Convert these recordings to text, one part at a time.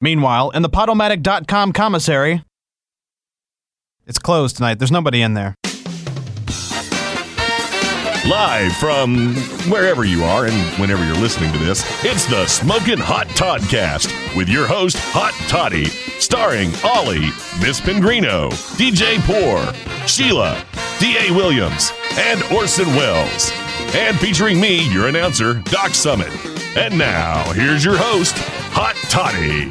Meanwhile, in the Podomatic.com commissary, it's closed tonight. There's nobody in there. Live from wherever you are and whenever you're listening to this, it's the Smoking Hot Toddcast with your host, Hot Toddy, starring Ollie, Miss Pingrino, DJ Poor, Sheila, D.A. Williams, and Orson Welles. And featuring me, your announcer, Doc Summit. And now, here's your host, Hot Toddy.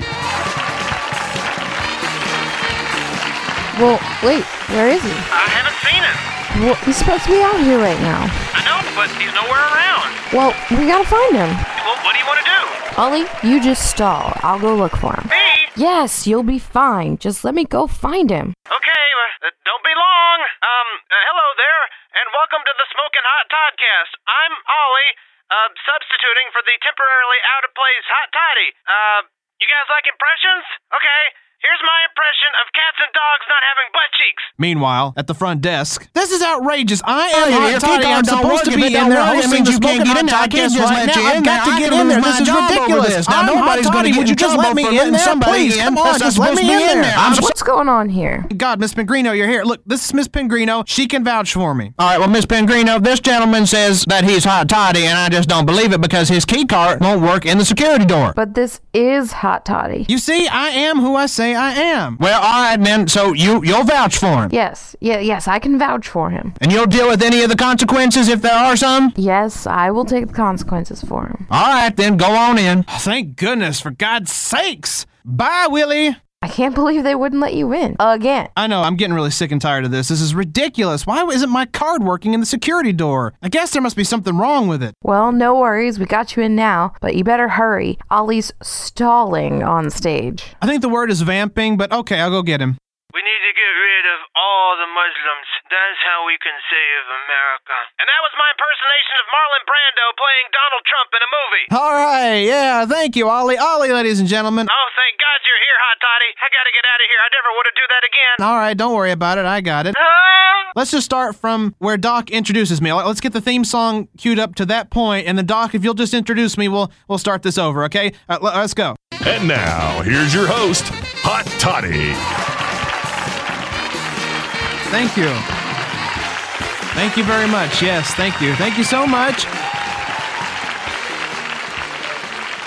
Well, wait, where is he? I haven't seen him. Well, he's supposed to be out here right now. I know, but he's nowhere around. Well, we gotta find him. Well, what do you want to do? Ollie, you just stall. I'll go look for him. Me? Yes, you'll be fine. Just let me go find him. Okay, uh, don't be long. Um, uh, hello there, and welcome to the Smoking Hot Toddcast. I'm Ollie, uh, substituting for the temporarily out of place Hot Toddy. Uh, you guys like impressions? Okay, here's my impression of cats and dogs not having butt cheeks. Meanwhile, at the front desk, this is outrageous. I am Oh, Hot Toddy. I'm supposed to be in don't there work, that hosting means the you can't get Hot in there. I can't just right let now. you in I've got to get gonna in there. This is ridiculous. Now, nobody's going to get you just let me in there, please. Come on, just let me in there. there. I'm I'm so- What's going on here? God, Miss Pingrino, you're here. Look, this is Miss Pingrino. She can vouch for me. All right, well, Miss Pingrino, this gentleman says that he's hot toddy, and I just don't believe it because his key card won't work in the security door. But this is Hot Toddy. You see, I am who I say I am. Well, all right, then. So you you'll vouch for him, Yes, yeah, yes, I can vouch for him. and you'll deal with any of the consequences if there are some. Yes, I will take the consequences for him. All right, then go on in. Thank goodness, for God's sakes. Bye, Willie. I can't believe they wouldn't let you in again. I know, I'm getting really sick and tired of this. This is ridiculous. Why isn't my card working in the security door? I guess there must be something wrong with it. Well, no worries, we got you in now, but you better hurry. Ollie's stalling on stage. I think the word is vamping, but okay, I'll go get him. We need to get rid of all the Muslims. That's how we can save America. And that was my impersonation of Marlon Brando playing Donald Trump in a movie. All right, yeah, thank you, Ollie. Ollie, ladies and gentlemen. Oh, thank God you're here, Hot Toddy. I gotta get out of here. I never want to do that again. All right, don't worry about it. I got it. Ah! Let's just start from where Doc introduces me. Let's get the theme song queued up to that point, and then Doc, if you'll just introduce me, we'll we'll start this over. Okay? Uh, l- let's go. And now, here's your host, Hot Toddy. Thank you. Thank you very much. Yes, thank you. Thank you so much.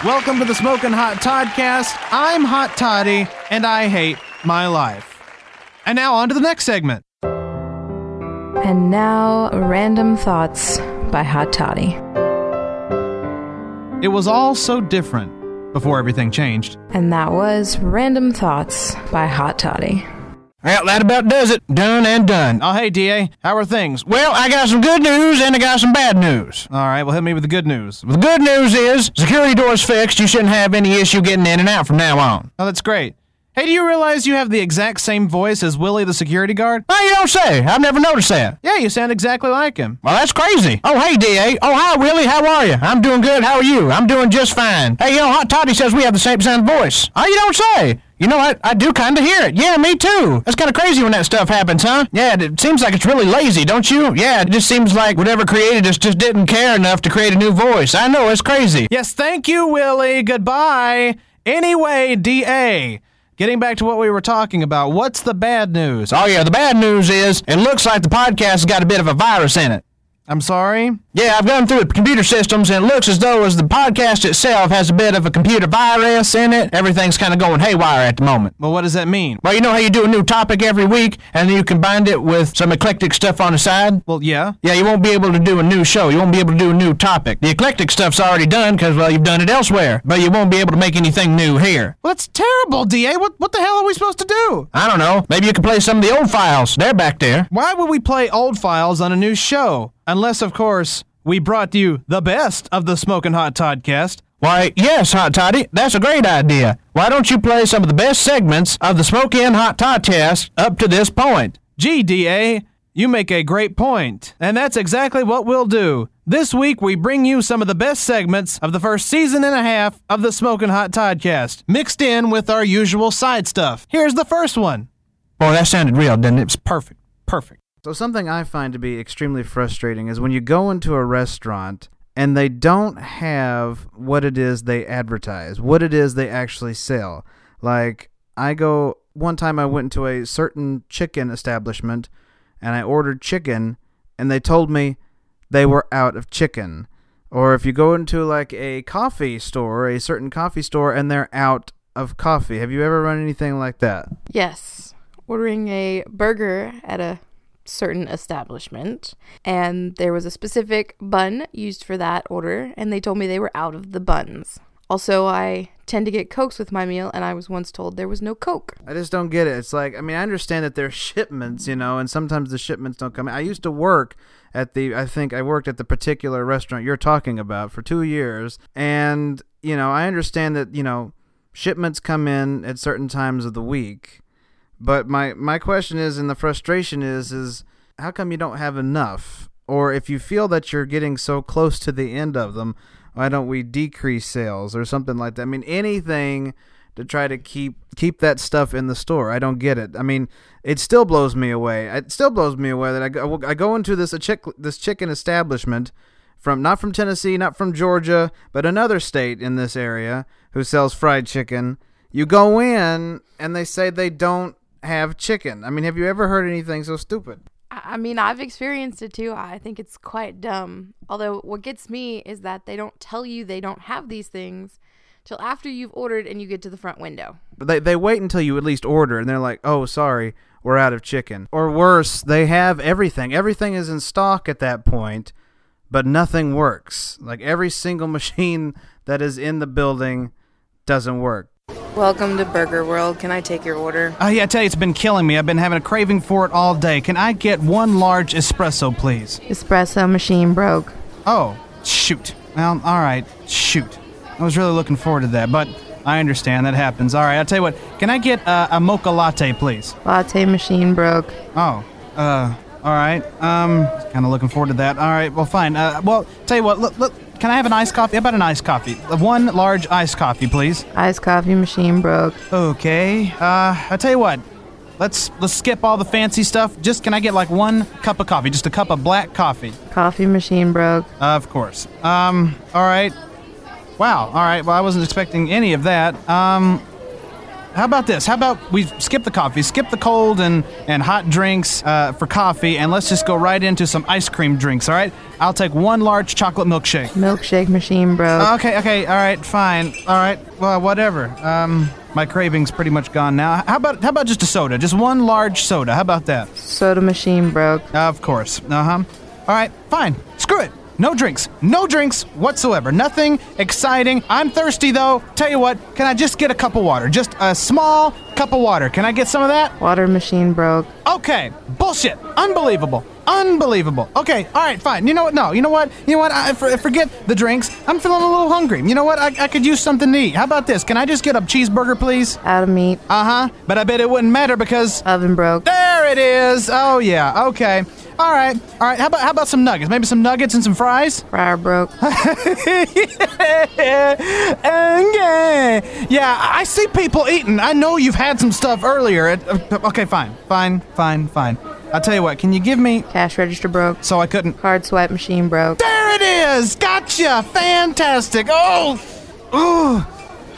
Welcome to the Smoking Hot Toddcast. I'm Hot Toddy, and I hate my life. And now on to the next segment. And now, Random Thoughts by Hot Toddy. It was all so different before everything changed. And that was Random Thoughts by Hot Toddy. Well, that about does it. Done and done. Oh, hey, DA, how are things? Well, I got some good news and I got some bad news. All right, well, hit me with the good news. The good news is security door's fixed. You shouldn't have any issue getting in and out from now on. Oh, that's great. Hey, do you realize you have the exact same voice as Willie the security guard? Oh, you don't say. I've never noticed that. Yeah, you sound exactly like him. Well, that's crazy. Oh, hey, DA. Oh, hi, Willie. How are you? I'm doing good. How are you? I'm doing just fine. Hey, you know, Hot Toddy says we have the same sound voice. Oh, you don't say. You know, I, I do kind of hear it. Yeah, me too. That's kind of crazy when that stuff happens, huh? Yeah, it seems like it's really lazy, don't you? Yeah, it just seems like whatever created us just didn't care enough to create a new voice. I know, it's crazy. Yes, thank you, Willie. Goodbye. Anyway, DA, getting back to what we were talking about, what's the bad news? Oh, yeah, the bad news is it looks like the podcast has got a bit of a virus in it. I'm sorry. Yeah, I've gone through the computer systems, and it looks as though as the podcast itself has a bit of a computer virus in it. Everything's kind of going haywire at the moment. Well, what does that mean? Well, you know how you do a new topic every week, and then you combine it with some eclectic stuff on the side? Well, yeah. Yeah, you won't be able to do a new show. You won't be able to do a new topic. The eclectic stuff's already done because, well, you've done it elsewhere, but you won't be able to make anything new here. Well, that's terrible, DA. What, what the hell are we supposed to do? I don't know. Maybe you can play some of the old files. They're back there. Why would we play old files on a new show? Unless, of course, we brought you the best of the Smoking Hot Toddcast. Why, yes, Hot Toddy, that's a great idea. Why don't you play some of the best segments of the Smoking In Hot Toddcast up to this point? Gee, DA, you make a great point. And that's exactly what we'll do. This week, we bring you some of the best segments of the first season and a half of the Smoking Hot Toddcast, mixed in with our usual side stuff. Here's the first one. Boy, that sounded real, didn't it? It's perfect. Perfect. So something I find to be extremely frustrating is when you go into a restaurant and they don't have what it is they advertise, what it is they actually sell. Like I go one time I went into a certain chicken establishment and I ordered chicken and they told me they were out of chicken. Or if you go into like a coffee store, a certain coffee store and they're out of coffee. Have you ever run anything like that? Yes. Ordering a burger at a certain establishment, and there was a specific bun used for that order, and they told me they were out of the buns. Also, I tend to get Cokes with my meal, and I was once told there was no Coke. I just don't get it. It's like I mean, I understand that there's shipments, you know, and sometimes the shipments don't come. I used to work at the I think I worked at the particular restaurant you're talking about for 2 years, and you know, I understand that, you know, shipments come in at certain times of the week. But my my question is and the frustration is is how come you don't have enough? Or if you feel that you're getting so close to the end of them, why don't we decrease sales or something like that? I mean, anything to try to keep keep that stuff in the store. I don't get it. I mean, it still blows me away. It still blows me away that I go, I go into this a chick, this chicken establishment from not from Tennessee, not from Georgia, but another state in this area who sells fried chicken. You go in and they say they don't have chicken. I mean, have you ever heard anything so stupid? I mean, I've experienced it too. I think it's quite dumb. Although, what gets me is that they don't tell you they don't have these things till after you've ordered and you get to the front window. But they they wait until you at least order and they're like, "Oh, sorry, we're out of chicken." Or worse, they have everything. Everything is in stock at that point, but nothing works. Like every single machine that is in the building doesn't work. Welcome to Burger World. Can I take your order? Oh, yeah, I tell you, it's been killing me. I've been having a craving for it all day. Can I get one large espresso, please? Espresso machine broke. Oh, shoot. Well, all right, shoot. I was really looking forward to that, but I understand that happens. All right, I'll tell you what. Can I get uh, a mocha latte, please? Latte machine broke. Oh, uh, all right. Um, kind of looking forward to that. All right, well, fine. Uh, well, tell you what. Look, look. Can I have an iced coffee? How about an iced coffee? Uh, One large iced coffee, please. Iced coffee machine broke. Okay. Uh, I tell you what. Let's let's skip all the fancy stuff. Just can I get like one cup of coffee? Just a cup of black coffee. Coffee machine broke. Of course. Um. All right. Wow. All right. Well, I wasn't expecting any of that. Um. How about this? How about we skip the coffee, skip the cold and, and hot drinks uh, for coffee, and let's just go right into some ice cream drinks, all right? I'll take one large chocolate milkshake. Milkshake machine broke. Okay, okay, all right, fine. All right, well, whatever. Um, my craving's pretty much gone now. How about how about just a soda? Just one large soda. How about that? Soda machine broke. Of course. Uh huh. All right, fine. Screw it. No drinks. No drinks whatsoever. Nothing exciting. I'm thirsty though. Tell you what, can I just get a cup of water? Just a small cup of water. Can I get some of that? Water machine broke. Okay. Bullshit. Unbelievable. Unbelievable. Okay. All right. Fine. You know what? No. You know what? You know what? I for, forget the drinks. I'm feeling a little hungry. You know what? I, I could use something to eat. How about this? Can I just get a cheeseburger, please? Out of meat. Uh huh. But I bet it wouldn't matter because Oven broke. there it is. Oh yeah. Okay. All right. All right. How about how about some nuggets? Maybe some nuggets and some fries. Fryer broke. okay. Yeah, I see people eating. I know you've had some stuff earlier. It- uh, Okay, fine, fine, fine, fine. I'll tell you what. Can you give me? Cash register broke. So I couldn't. Card swipe machine broke. There it is. Gotcha. Fantastic. Oh. Oh.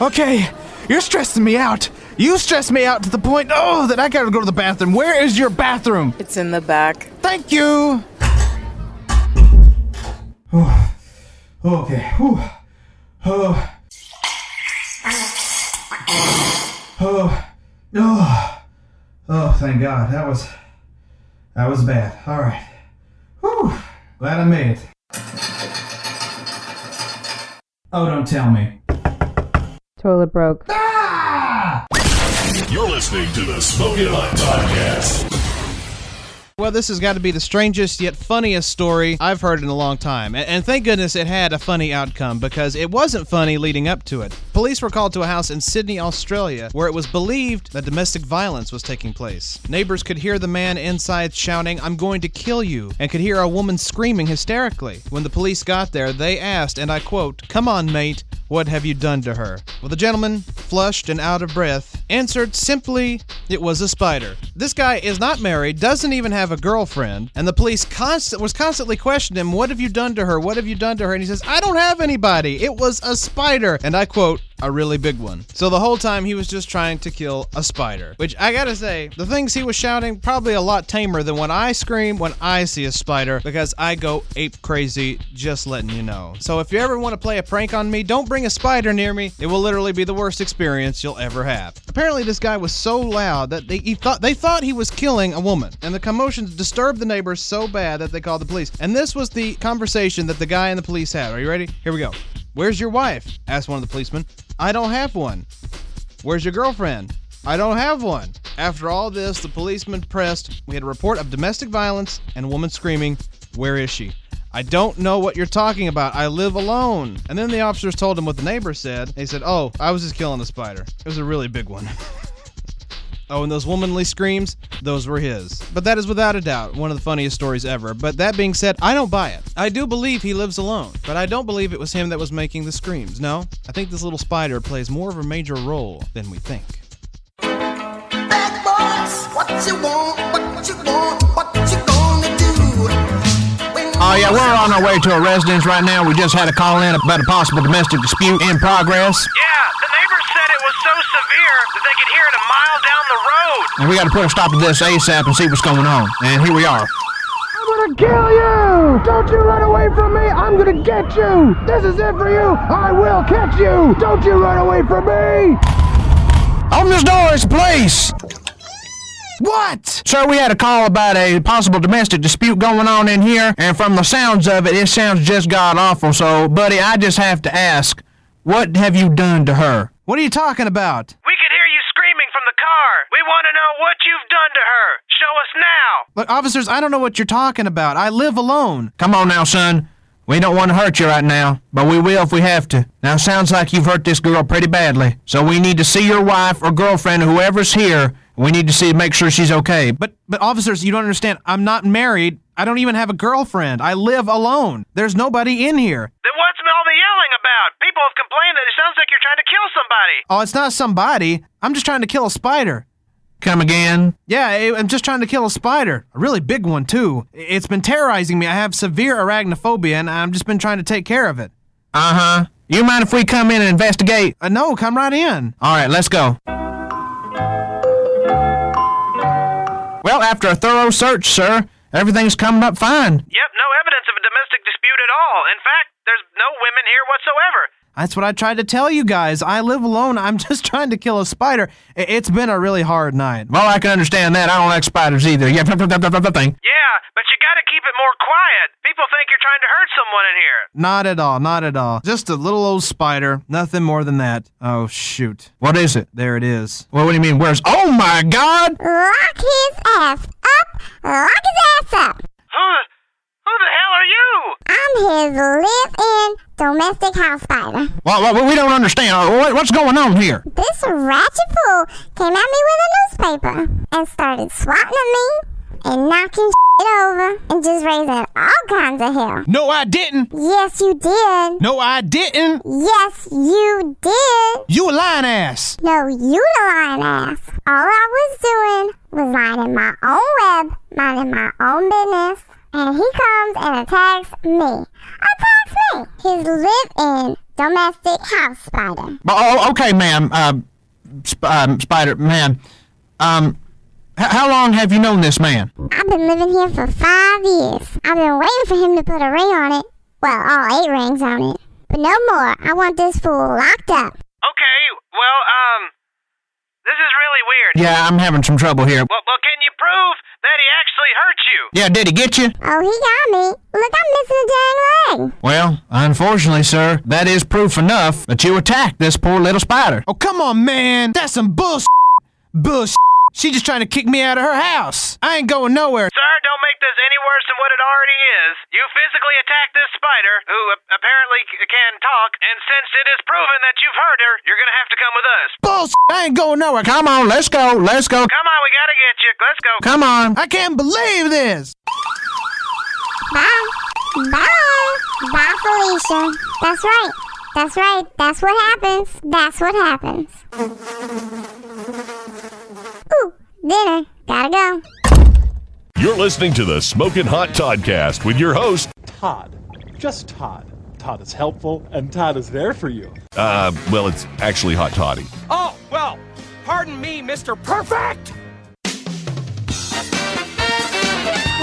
Okay. You're stressing me out. You stress me out to the point, oh, that I gotta go to the bathroom. Where is your bathroom? It's in the back. Thank you. Oh, okay. Whew. Oh. Oh. Oh. Oh, thank God. That was that was bad. All right. Whew. Glad I made it. Oh, don't tell me. Toilet broke. Ah! You're listening to the Smoking Hot Podcast. Well, this has got to be the strangest yet funniest story I've heard in a long time. And thank goodness it had a funny outcome because it wasn't funny leading up to it. Police were called to a house in Sydney, Australia, where it was believed that domestic violence was taking place. Neighbors could hear the man inside shouting, I'm going to kill you, and could hear a woman screaming hysterically. When the police got there, they asked, and I quote, Come on, mate, what have you done to her? Well, the gentleman, flushed and out of breath, answered simply, It was a spider. This guy is not married, doesn't even have a girlfriend, and the police constant was constantly questioning him, What have you done to her? What have you done to her? And he says, I don't have anybody. It was a spider. And I quote, a really big one. So the whole time he was just trying to kill a spider. Which I gotta say, the things he was shouting probably a lot tamer than when I scream when I see a spider because I go ape crazy. Just letting you know. So if you ever want to play a prank on me, don't bring a spider near me. It will literally be the worst experience you'll ever have. Apparently, this guy was so loud that they he thought they thought he was killing a woman, and the commotion disturbed the neighbors so bad that they called the police. And this was the conversation that the guy and the police had. Are you ready? Here we go. Where's your wife? asked one of the policemen. I don't have one. Where's your girlfriend? I don't have one. After all this, the policeman pressed. We had a report of domestic violence and a woman screaming, Where is she? I don't know what you're talking about. I live alone. And then the officers told him what the neighbor said. They said, Oh, I was just killing a spider. It was a really big one. Oh, and those womanly screams, those were his. But that is without a doubt one of the funniest stories ever. But that being said, I don't buy it. I do believe he lives alone, but I don't believe it was him that was making the screams. No, I think this little spider plays more of a major role than we think. Bad boys, what you want, what you want, what you gonna do? When Oh, yeah, we're on our way to a residence right now. We just had a call in about a possible domestic dispute in progress, Yeah, the neighbors said it was so severe that they could hear it a mile down the road. and we got to put a stop to this ASAP and see what's going on. And here we are. I'm gonna kill you! Don't you run away from me! I'm gonna get you! This is it for you! I will catch you! Don't you run away from me! Open this door, it's the police! What? Sir, we had a call about a possible domestic dispute going on in here, and from the sounds of it, it sounds just god awful. So, buddy, I just have to ask, what have you done to her? What are you talking about? We could hear you screaming from the car. We want to know what you've done to her. Show us now. Look, officers, I don't know what you're talking about. I live alone. Come on now, son. We don't want to hurt you right now, but we will if we have to. Now, sounds like you've hurt this girl pretty badly. So we need to see your wife or girlfriend or whoever's here. We need to see make sure she's okay. But But but officers, you don't understand. I'm not married. I don't even have a girlfriend. I live alone. There's nobody in here. Then what's all the yelling about? People have complained that it sounds like you're trying to kill somebody. Oh, it's not somebody. I'm just trying to kill a spider. come again. Yeah, I- I'm just trying to kill a spider. A really big one, too. It's been terrorizing me. I have severe arachnophobia, and I've just been trying to take care of it. Uh huh. You mind if we come in and investigate? Uh, no, come right in. All right, let's go. Well, after a thorough search, sir, everything's coming up fine. Yep, no evidence of a domestic dispute at all. In fact, there's no women here whatsoever. That's what I tried to tell you guys. I live alone. I'm just trying to kill a spider. It's been a really hard night. Well, I can understand that. I don't like spiders either. Yeah, thing. Yeah, but you gotta keep it more quiet. People think you're trying to hurt someone in here. Not at all, not at all. Just a little old spider. Nothing more than that. Oh, shoot. What is it? There it is. Well, what do you mean? Where's? Oh my God! Rock his ass up. Rock his ass up. Who, who the hell are you? I'm his live-in domestic house spider. Well, well, we don't understand. Uh, What, what's going on here? This ratchet fool came at me with a newspaper and started swatting at me and knocking shit over and just raising all kinds of hell. No, I didn't. Yes, you did. No, I didn't. Yes, you did. You a lying ass. No, you the lying ass. All I was doing was minding my own web, minding my own business, and he comes and attacks me. Attacks me. His live-in domestic house spider. Oh, okay, ma'am. Uh, sp- um, spider, man. Um, h- how long have you known this man? I've been living here for five years. I've been waiting for him to put a ring on it. Well, all eight rings on it. But no more. I want this fool locked up. Okay, well, um, this is really weird. Yeah, I'm having some trouble here. Well, well, can you prove that he actually hurt you? Yeah, did he get you? Oh, he got me. Look, I'm missing a dang leg. Well, unfortunately, sir, that is proof enough that you attacked this poor little spider. Oh, come on, man. That's some bullshit. Bullshit. She just trying to kick me out of her house. I ain't going nowhere. Sir, don't make this any worse than what it already is. You physically attacked this spider, who a- apparently c- can talk, and since it is proven that you've hurt her, you're gonna have to come with us. Bullshit. I ain't going nowhere. Come on, let's go, let's go. Come on, we gotta get you. Let's go. Come on. I can't believe this. Bye. Bye. Bye, Felicia. That's right. That's right. That's what happens. That's what happens. Ooh, dinner. Gotta go. You're listening to the Smoking Hot Toddcast with your host, Todd. Just Todd. Todd is helpful, and Todd is there for you. Uh, well, it's actually Hot Toddy. Oh, well, pardon me, Mr. Perfect!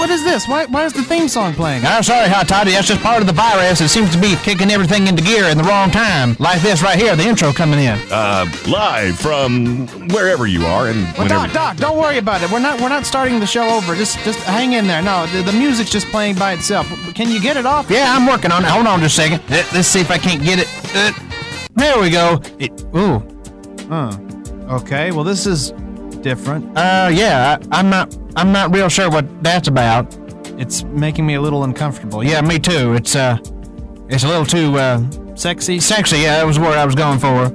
What is this? Why, why is the theme song playing? I'm sorry, Hot Toddy. That's just part of the virus. It seems to be kicking everything into gear in the wrong time. Like this right here, the intro coming in. Uh, live from wherever you are and Well, whenever. Doc, Doc, don't worry about it. We're not we're not starting the show over. Just just hang in there. No, the, the music's just playing by itself. Can you get it off? Yeah, I'm working on it. Hold on just a second. Let- Let's see if I can't get it. Uh, there we go. It, Ooh. Huh. Okay. Well, this is different. uh, yeah, I, I'm not. I'm not real sure what that's about. It's making me a little uncomfortable. Yeah, me too. It's uh, it's a little too uh, Sexy. sexy. Yeah, that was what I was going for.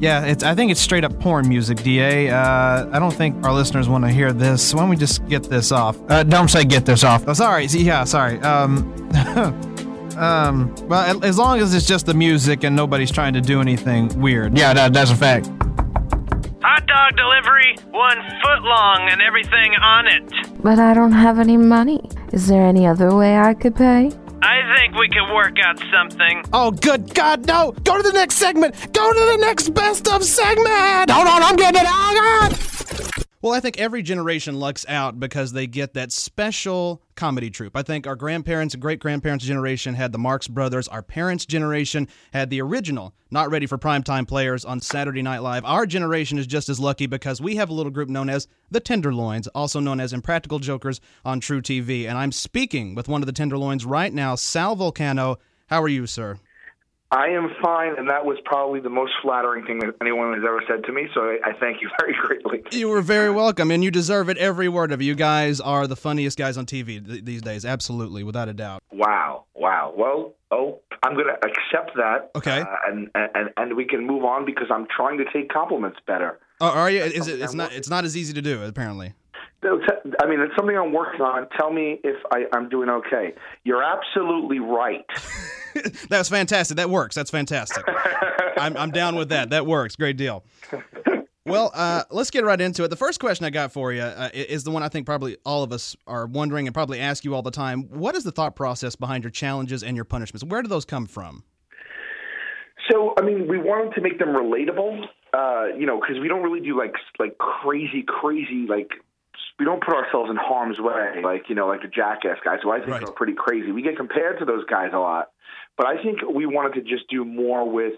Yeah, it's. I think it's straight up porn music, Da. Uh, I don't think our listeners want to hear this. Why don't we just get this off? Uh, don't say get this off. Oh, sorry. Yeah, sorry. Um, um. Well, as long as it's just the music and nobody's trying to do anything weird. Yeah, that, that's a fact. Hot dog delivery, one foot long and everything on it. But I don't have any money. Is there any other way I could pay? I think we can work out something. Oh, good God, no! Go to the next segment. Go to the next best of segment. Hold on, I'm getting it. Oh, God. Well, I think every generation lucks out because they get that special comedy troupe. I think our grandparents and great grandparents' generation had the Marx Brothers. Our parents' generation had the original, not ready for primetime players on Saturday Night Live. Our generation is just as lucky because we have a little group known as the Tenderloins, also known as Impractical Jokers on truTV. And I'm speaking with one of the Tenderloins right now, Sal Vulcano. How are you, sir? I am fine, and that was probably the most flattering thing that anyone has ever said to me. So I, I thank you very greatly. You were very welcome, and you deserve it, every word of. You guys are the funniest guys on TV th- these days, absolutely, without a doubt. Wow, wow. Well, oh, I'm going to accept that. Okay. Uh, and, and and we can move on because I'm trying to take compliments better. Oh, are you? Is it? It's not. It's not as easy to do, apparently. I mean, it's something I'm working on. Tell me if I, I'm doing okay. You're absolutely right. That was fantastic. That works. That's fantastic. I'm, I'm down with that. That works. Great deal. Well, uh, let's get right into it. The first question I got for you uh, is the one I think probably all of us are wondering and probably ask you all the time. What is the thought process behind your challenges and your punishments? Where do those come from? So, I mean, we wanted to make them relatable, uh, you know, because we don't really do like like crazy, crazy like we don't put ourselves in harm's way, like you know, like the jackass guys, who I think Right. are pretty crazy. We get compared to those guys a lot, but I think we wanted to just do more with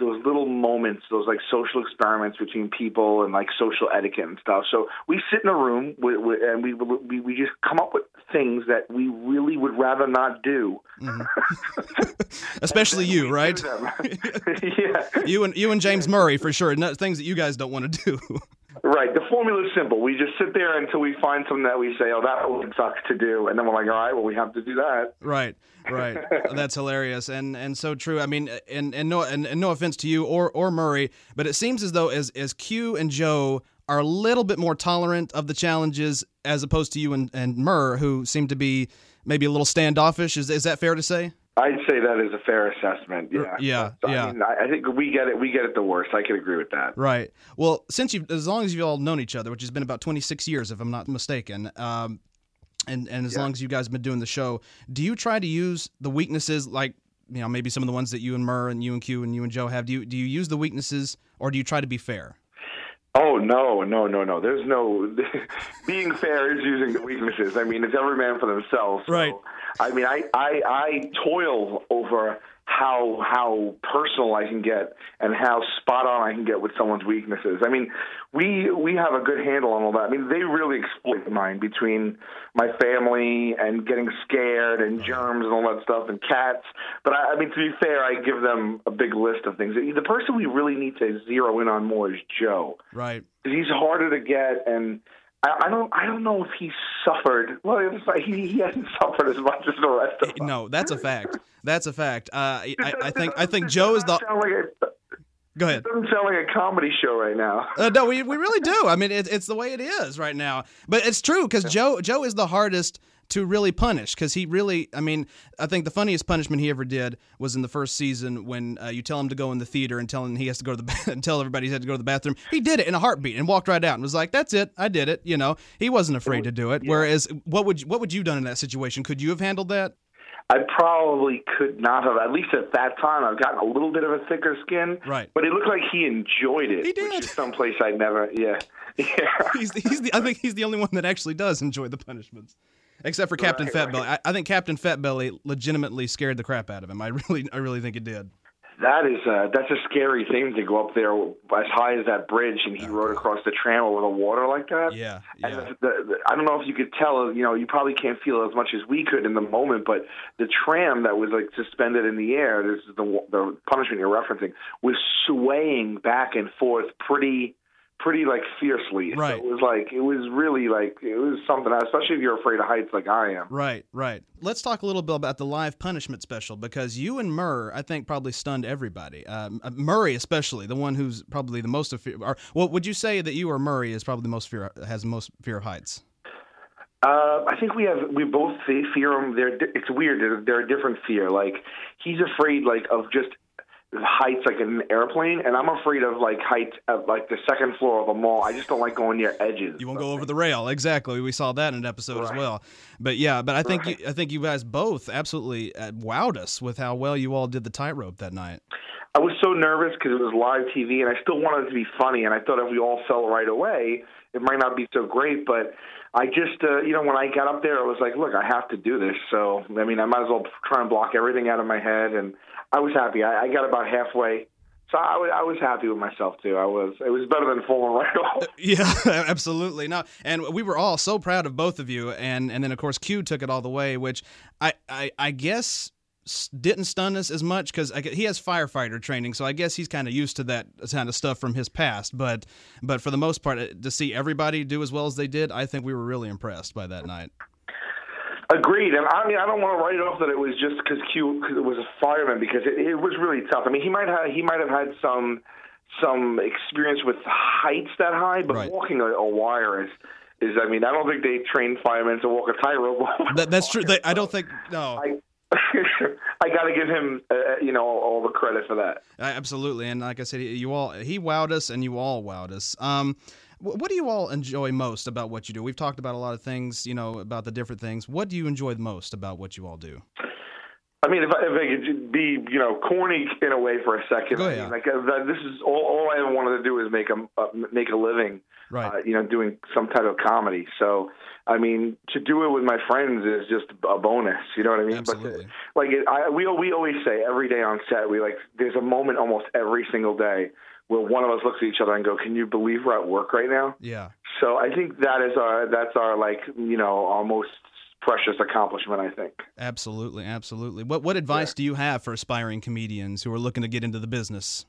those little moments, those like social experiments between people and like social etiquette and stuff. So we sit in a room with, with, and we, we we just come up with things that we really would rather not do. Mm-hmm. Especially you, right? yeah. You and you and James Murray for sure. No, things that you guys don't want to do. Right. The formula is simple. We just sit there until we find something that we say, "Oh, that would suck to do," and then we're like, "All right, well, we have to do that." Right, right. That's hilarious and and so true. I mean, and and no and, and no offense to you or or Murray, but it seems as though as as Q and Joe are a little bit more tolerant of the challenges as opposed to you and and Murr, who seem to be maybe a little standoffish. Is is that fair to say? I'd say that is a fair assessment. Yeah. Yeah, So, yeah. I, mean, I think we get it. We get it the worst. I can agree with that. Right. Well, since you, as long as you've all known each other, which has been about 26 years, if I'm not mistaken, um, and and as long as you guys have been doing the show, do you try to use the weaknesses like you know maybe some of the ones that you and Murr and you and Q and you and Joe have? Do you do you use the weaknesses or do you try to be fair? Oh no, no, no, no. There's no being fair is using the weaknesses. I mean, it's every man for themselves. So, Right. I mean, I, I I toil over how how personal I can get and how spot on I can get with someone's weaknesses. I mean, we we have a good handle on all that. I mean, they really exploit mine between my family and getting scared and germs and all that stuff and cats. But I, I mean, to be fair, I give them a big list of things. The person we really need to zero in on more is Joe Right. he's harder to get and I, I don't I don't know if he suffered well it's like he, he hasn't suffered as much as the rest of us. No, that's a fact. That's a fact. Uh, I, I think I think Joe is the. Sound like a, Go ahead. it doesn't sound like a comedy show right now. Uh, no, we, we really do. I mean, it, it's the way it is right now. But it's true because Joe Joe is the hardest to really punish because he really. I mean, I think the funniest punishment he ever did was in the first season when uh, you tell him to go in the theater and tell him he has to go to the ba- and tell everybody he had to go to the bathroom. He did it in a heartbeat and walked right out and was like, "That's it, I did it." You know, he wasn't afraid to do it. Whereas, what would you, what would you done in that situation? Could you have handled that? I probably could not have. At least at that time, I've gotten a little bit of a thicker skin. Right. But it looked like he enjoyed it. He did. Which is someplace I never. Yeah. Yeah. he's, he's the, I think he's the only one that actually does enjoy the punishments. Except for Captain Right, Fat right. Belly. I, I think Captain Fat Belly legitimately scared the crap out of him. I really I really think it did. That is uh, that's a scary thing to go up there as high as that bridge, and he rode across the tram over the water like that. Yeah, And the, the, the, I don't know if you could tell. You know, you probably can't feel as much as we could in the moment, but the tram that was like suspended in the air, this is the the punishment you're referencing, was swaying back and forth pretty pretty like fiercely. So Right. it was like it was really like it was something, especially if you're afraid of heights like I am. Right, right. Let's talk a little bit about the live punishment special because you and Murr, I think, probably stunned everybody. Um, uh, Murray, especially, the one who's probably the most of fear. Or, well, would you say that you or Murray is probably the most fear has the most fear of heights? Uh, I think we have we both fear them. They're it's weird. They're, they're a different fear. Like he's afraid like of just heights like in an airplane, and I'm afraid of like heights at like the second floor of a mall. I just don't like going near edges. You won't go over the rail. Exactly. We saw that in an episode as well. But yeah, but I think you, I think you guys both absolutely uh, wowed us with how well you all did the tightrope that night. I was so nervous because it was live TV, and I still wanted it to be funny. And I thought if we all fell right away, it might not be so great. But I just, uh, you know, when I got up there, I was like, look, I have to do this. So I mean, I might as well try and block everything out of my head. And I was happy. I, I got about halfway. So I was, happy with myself too. I was. It was better than falling right off. Yeah, absolutely. No, and we were all so proud of both of you, and and then of course Q took it all the way, which I I, I guess didn't stun us as much because he has firefighter training, so I guess he's kind of used to that kind of stuff from his past. But but for the most part, uh, to see everybody do as well as they did, I think we were really impressed by that night. Agreed, and I mean I don't want to write it off that it was just because Q cause it was a fireman because it, it was really tough. I mean he might have he might have had some some experience with heights that high, but walking a, a wire is is I mean I don't think they train firemen to walk a tightrope. That, that's true. They, I don't think no. I, I got to give him uh, you know all the credit for that. Uh, Absolutely, and like I said, you all he wowed us, and you all wowed us. Um, wh- what do you all enjoy most about what you do? We've talked about a lot of things, you know, about the different things. What do you enjoy the most about what you all do? I mean, if I, if I could be, you know, corny in a way for a second, I mean, like uh, this is all, all I ever wanted to do is make a uh, make a living, Right. uh, you know, doing some type of comedy. So, I mean, to do it with my friends is just a bonus. You know what I mean? Absolutely. But like, it, I, we we always say every day on set, we like there's a moment almost every single day where one of us looks at each other and go, "Can you believe we're at work right now?" Yeah. So I think that is our that's our like you know our most precious accomplishment. I think. Absolutely, absolutely. What what advice do you have for aspiring comedians who are looking to get into the business?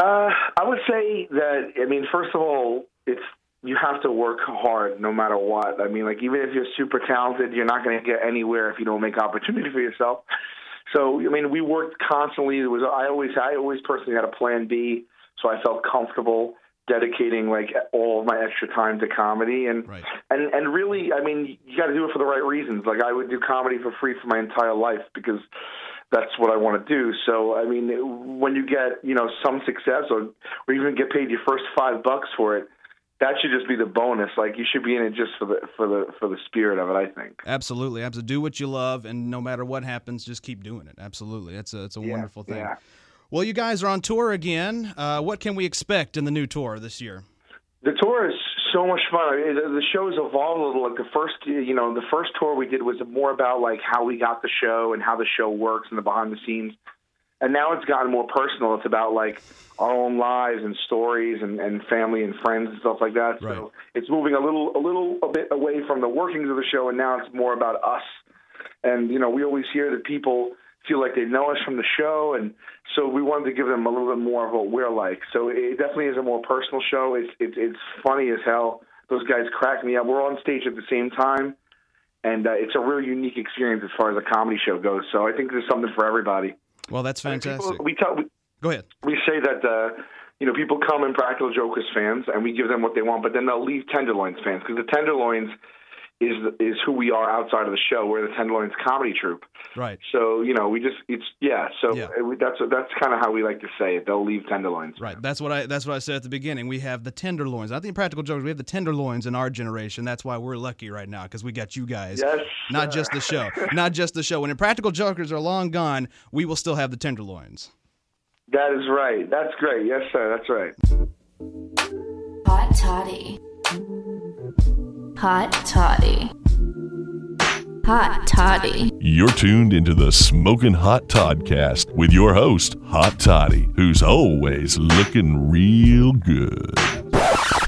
Uh, I would say that. I mean, first of all, it's you have to work hard no matter what. I mean, like even if you're super talented, you're not going to get anywhere if you don't make opportunity for yourself. So, I mean, we worked constantly. There was I always I always personally had a plan B, so I felt comfortable dedicating like all of my extra time to comedy and right. and and really, I mean, you got to do it for the right reasons. Like I would do comedy for free for my entire life because that's what I want to do. So, I mean, when you get you know some success or or even get paid your first five bucks for it, that should just be the bonus. Like you should be in it just for the for the for the spirit of it. I think. Absolutely, absolutely. Do what you love, and no matter what happens, just keep doing it. Absolutely, it's a it's a wonderful thing. yeah. Well, you guys are on tour again. Uh, what can we expect in the new tour this year? The tour is so much fun. I mean, the the show's evolved a little. Like the first, you know, the first tour we did was more about like how we got the show and how the show works and the behind the scenes. And now it's gotten more personal. It's about like our own lives and stories and, and family and friends and stuff like that. So it's moving a little, a little, a bit away from the workings of the show, and now it's more about us. And you know, we always hear that people feel like they know us from the show, and so we wanted to give them a little bit more of what we're like. So it definitely is a more personal show. It's it's it's funny as hell. Those guys crack me up. We're on stage at the same time, and uh, it's a really unique experience as far as a comedy show goes. So I think there's something for everybody. Well, that's fantastic. People, we tell we, Go ahead. we say that uh, you know people come Impractical Jokers fans, and we give them what they want, but then they'll leave Tenderloins fans because the Tenderloins, is is who we are outside of the show. We're the Tenderloins comedy troupe. Right. So you know, we just it's yeah. So uh, we- that's that's kind of how we like to say it. They'll leave Tenderloins. Right. That's what I that's what I said at the beginning. We have the tenderloins. Not the impractical jokers. We have the tenderloins in our generation. That's why we're lucky right now because we got you guys. Yes, Not just the show. Not just the show. When impractical jokers are long gone, we will still have the tenderloins. That is right. That's great. Yes, sir. That's right. Hot toddy. Hot toddy. Hot toddy. You're tuned into the Smoking Hot Toddcast with your host, Hot Toddy, who's always looking real good.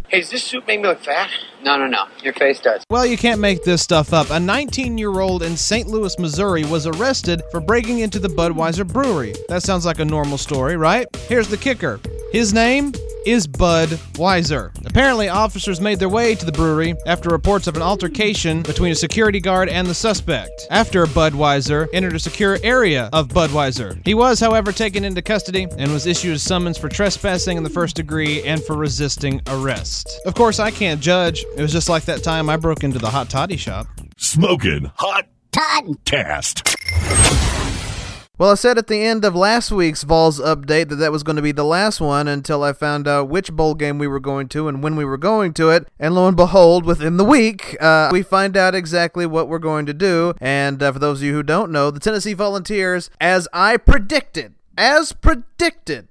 Hey, does this suit make me look fat? No, no, no. Your face does. Well, you can't make this stuff up. A 19 year old in St. Louis, Missouri was arrested for breaking into the Budweiser brewery. That sounds like a normal story, right? Here's the kicker his name is Bud Weiser. Apparently, officers made their way to the brewery after reports of an altercation between a security guard and the suspect. After Bud Weiser entered a secure area of Budweiser, he was, however, taken into custody and was issued a summons for trespassing in the first degree and for resisting arrest. Of course, I can't judge. It was just like that time I broke into the hot toddy shop. Smoking Hot Toddcast. Well, I said at the end of last week's Vols update that that was going to be the last one until I found out which bowl game we were going to and when we were going to it. And lo and behold, within the week, uh, we find out exactly what we're going to do. And uh, for those of you who don't know, the Tennessee Volunteers, as I predicted, as predicted,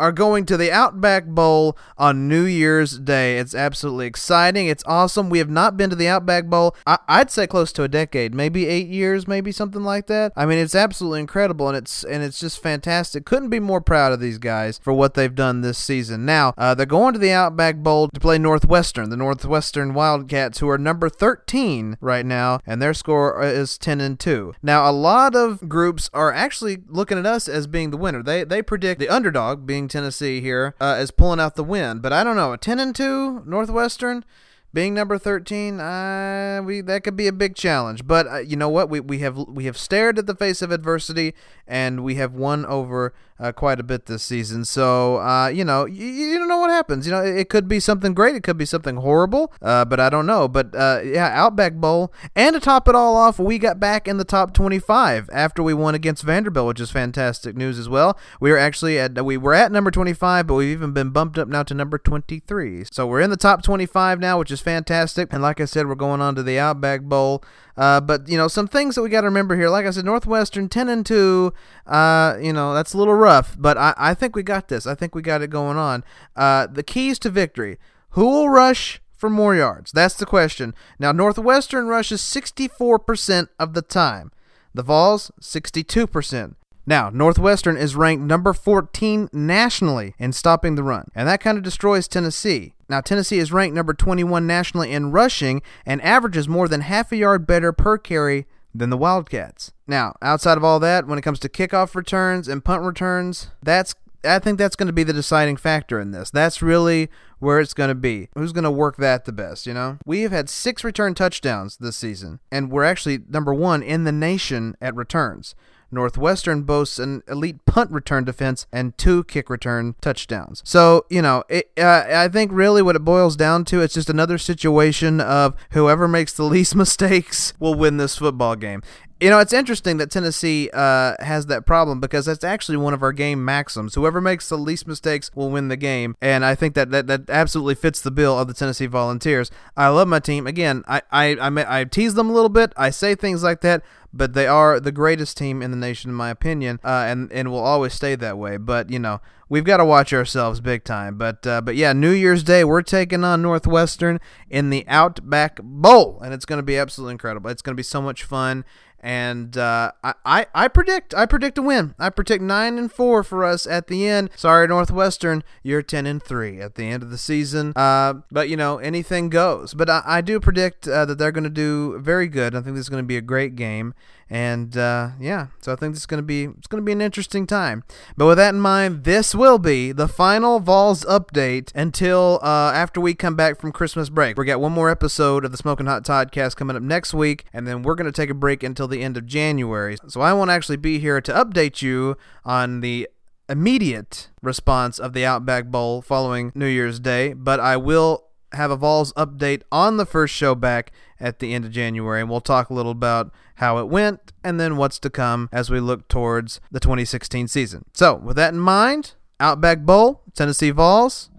are going to the Outback Bowl on New Year's Day. It's absolutely exciting. It's awesome. We have not been to the Outback Bowl, I- I'd say close to a decade, maybe eight years, maybe something like that. I mean, it's absolutely incredible, and it's and it's just fantastic. Couldn't be more proud of these guys for what they've done this season. Now uh, they're going to the Outback Bowl to play Northwestern, the Northwestern Wildcats, who are number 13 right now, and their score is 10 and two. Now a lot of groups are actually looking at us as being the winner. They they predict the underdog being Tennessee here uh, as pulling out the win, but I don't know. A 10 and 2 Northwestern being number 13 uh, we that could be a big challenge but uh, you know what? We, we have we have stared at the face of adversity and we have won over uh, quite a bit this season. So uh, you know you, you don't know what happens. You know it, it could be something great it could be something horrible uh, but I don't know. But uh, yeah Outback Bowl and to top it all off we got back in the top 25 after we won against Vanderbilt which is fantastic news as well. We are actually at we were at number 25 but we've even been bumped up now to number 23 so we're in the top 25 now which is fantastic. And like I said we're going on to the Outback Bowl. Uh, but you know some things that we got to remember here. Like I said Northwestern 10 and 2 uh, you know that's a little rough but I, I think we got this. I think we got it going on. Uh, the keys to victory. Who will rush for more yards? That's the question. Now Northwestern rushes 64% of the time. The Vols 62% now, Northwestern is ranked number 14 nationally in stopping the run, and that kind of destroys Tennessee. Now, Tennessee is ranked number 21 nationally in rushing and averages more than half a yard better per carry than the Wildcats. Now, outside of all that, when it comes to kickoff returns and punt returns, that's I think that's going to be the deciding factor in this. That's really where it's going to be. Who's going to work that the best, you know? We have had six return touchdowns this season, and we're actually number one in the nation at returns. Northwestern boasts an elite punt return defense and two kick return touchdowns. So, you know, it, uh, I think really what it boils down to, it's just another situation of whoever makes the least mistakes will win this football game. You know, it's interesting that Tennessee uh, has that problem because that's actually one of our game maxims. Whoever makes the least mistakes will win the game, and I think that that, that absolutely fits the bill of the Tennessee Volunteers. I love my team. Again, I I, I, I tease them a little bit. I say things like that, but they are the greatest team in the nation, in my opinion, uh, and and will always stay that way. But you know, we've got to watch ourselves big time. But uh, but yeah, New Year's Day we're taking on Northwestern in the Outback Bowl, and it's going to be absolutely incredible. It's going to be so much fun. And uh, I, I, I predict I predict a win. I predict nine and four for us at the end. Sorry, Northwestern, you're ten and three at the end of the season. Uh, but you know anything goes. But I, I do predict uh, that they're going to do very good. I think this is going to be a great game. And uh, yeah, so I think going to be it's going to be an interesting time. But with that in mind, this will be the final Vols update until uh, after we come back from Christmas break. We got one more episode of the Smoking Hot Toddcast coming up next week, and then we're going to take a break until the end of January. So I won't actually be here to update you on the immediate response of the Outback Bowl following New Year's Day, but I will have a Vols update on the first show back at the end of January, and we'll talk a little about how it went and then what's to come as we look towards the 2016 season. So, with that in mind, Outback Bowl, Tennessee Vols,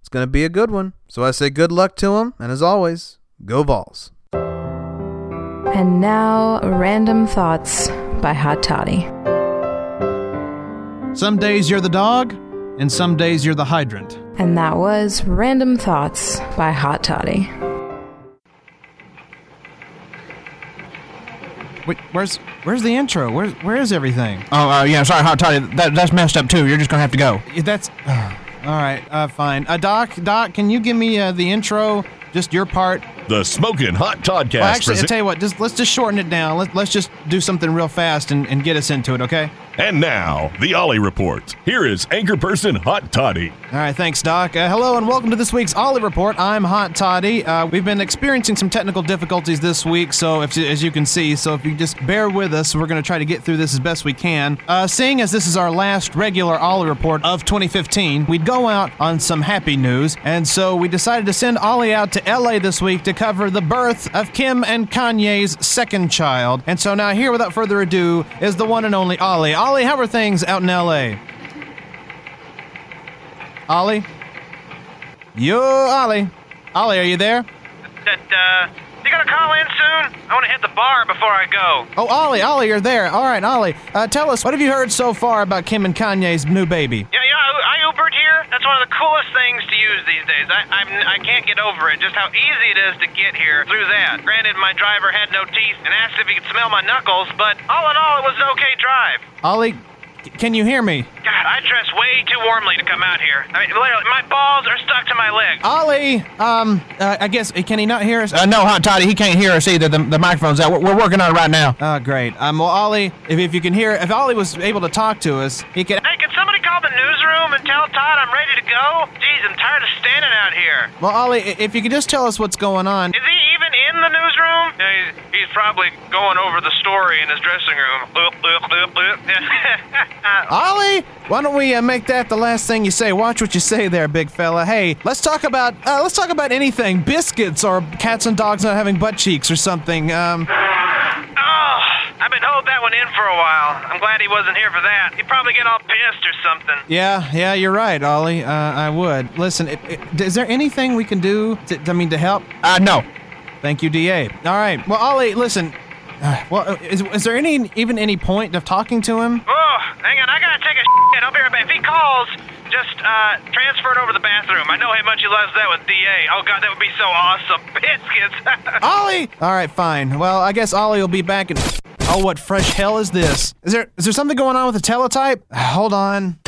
it's going to be a good one. So I say good luck to them, and as always, go Vols. And now, Random Thoughts by Hot Toddy. Some days you're the dog, and some days you're the hydrant. And that was Random Thoughts by Hot Toddy. Wait, where's where's the intro? Where where is everything? Oh, uh, yeah, sorry, Hot Toddy. That, that's messed up too. You're just gonna have to go. Yeah, That's all right. Uh, fine. Uh, Doc, Doc, can you give me uh, the intro? Just your part. The Smoking Hot Toddcast. Well, actually, I present- tell you what. Just let's just shorten it down. Let, let's just do something real fast and, and get us into it. Okay. and now, the Ollie Report. Here is anchor person Hot Toddy. All right, thanks, Doc. Uh, hello and welcome to this week's Ollie Report. I'm Hot Toddy. Uh, we've been experiencing some technical difficulties this week, so if, as you can see, so if you just bear with us, we're going to try to get through this as best we can. Uh, seeing as this is our last regular Ollie Report of 2015, we'd go out on some happy news, and so we decided to send Ollie out to LA this week to cover the birth of Kim and Kanye's second child. And so now, here, without further ado, is the one and only Ollie. Ollie, how are things out in LA? Ollie? Yo, Ollie. Ollie, are you there? That, uh, you gonna call in soon? I wanna hit the bar before I go. Oh, Ollie, Ollie, you're there. All right, Ollie. Uh, tell us, what have you heard so far about Kim and Kanye's new baby? Yeah, yeah, I I Ubered here. That's one of the coolest things to use these days. I, I'm, I can't get over it, just how easy it is to get here through that. Granted, my driver had no teeth and asked if he could smell my knuckles, but all in all, it was an okay drive. Ollie, can you hear me? God, I dress way too warmly to come out here. I mean, literally, my balls are stuck to my leg. Ollie, um, uh, I guess, can he not hear us? Uh, no, Hot Toddy, he can't hear us either. The, the microphone's out. We're, we're working on it right now. Oh, great. Um, well, Ollie, if, if you can hear, if Ollie was able to talk to us, he could. Hey, can somebody call the newsroom and tell Todd I'm ready to go? Jeez, I'm tired of standing out here. Well, Ollie, if you could just tell us what's going on. Is he even in the newsroom? Yeah, he's, he's probably going over the story in his dressing room. Ollie, why don't we uh, make that the last thing you say? Watch what you say there, big fella. Hey, let's talk about uh, let's talk about anything, biscuits or cats and dogs not having butt cheeks or something. Um, oh, I've been holding that one in for a while. I'm glad he wasn't here for that. He'd probably get all pissed or something. yeah, yeah, you're right, Ollie. Uh, I would listen. i i is there anything we can do? To, I mean, to help? Uh, no. Thank you, Da. All right. Well, Ollie, listen. Uh, well, is, is there any even any point of talking to him? Oh, hang on, I gotta take a shit. I'll be right back. If he calls, just uh, transfer it over to the bathroom. I know how much he loves that with DA. Oh god, that would be so awesome. Biscuits. Ollie. All right, fine. Well, I guess Ollie will be back in. Oh, what fresh hell is this? Is there is there something going on with the teletype? Hold on.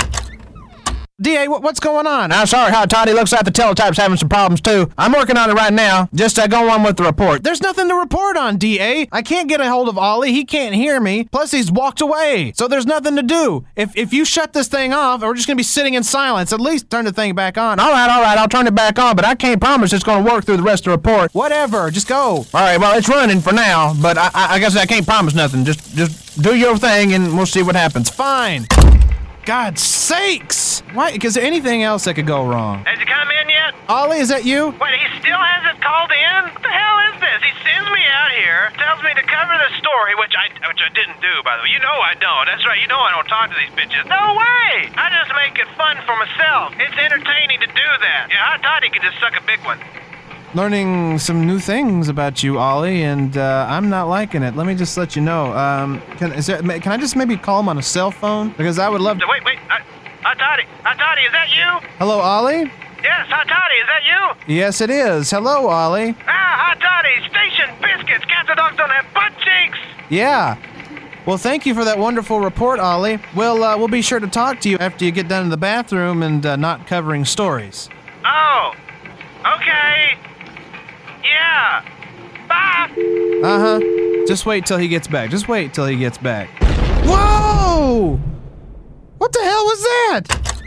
Da, what's going on? I'm sorry, how Toddy. Looks like the teletype's having some problems too. I'm working on it right now. Just uh, go on with the report. There's nothing to report on, DA. I can't get a hold of Ollie. He can't hear me. Plus, he's walked away. So there's nothing to do. If if you shut this thing off, we're just gonna be sitting in silence. At least turn the thing back on. All right, all right. I'll turn it back on, but I can't promise it's going to work through the rest of the report. Whatever. Just go. All right. Well, it's running for now, but I, I, I guess I can't promise nothing. Just just do your thing, and we'll see what happens. Fine. God's sakes! Why? There anything else that could go wrong? Has he come in yet? Ollie, is that you? Wait, he still hasn't called in? What the hell is this? He sends me out here, tells me to cover the story, which I which I didn't do, by the way. You know I don't. That's right. You know I don't talk to these bitches. No way! I just make it fun for myself. It's entertaining to do that. Yeah, I thought he could just suck a big one. Learning some new things about you, Ollie, and uh, I'm not liking it. Let me just let you know. Um, can is there, can I just maybe call him on a cell phone? Because I would love to. Wait, wait. Hot Toddy, is that you? Hello, Ollie. Yes, Toddy, is that you? Yes, it is. Hello, Ollie. Ah, Toddy, station biscuits. Cats and dogs don't have butt cheeks. Yeah. Well, thank you for that wonderful report, Ollie. We'll uh, we'll be sure to talk to you after you get done in the bathroom and uh, not covering stories. Oh, okay. Yeah. Bye. Uh huh. Just wait till he gets back. Just wait till he gets back. Whoa! What the hell was that?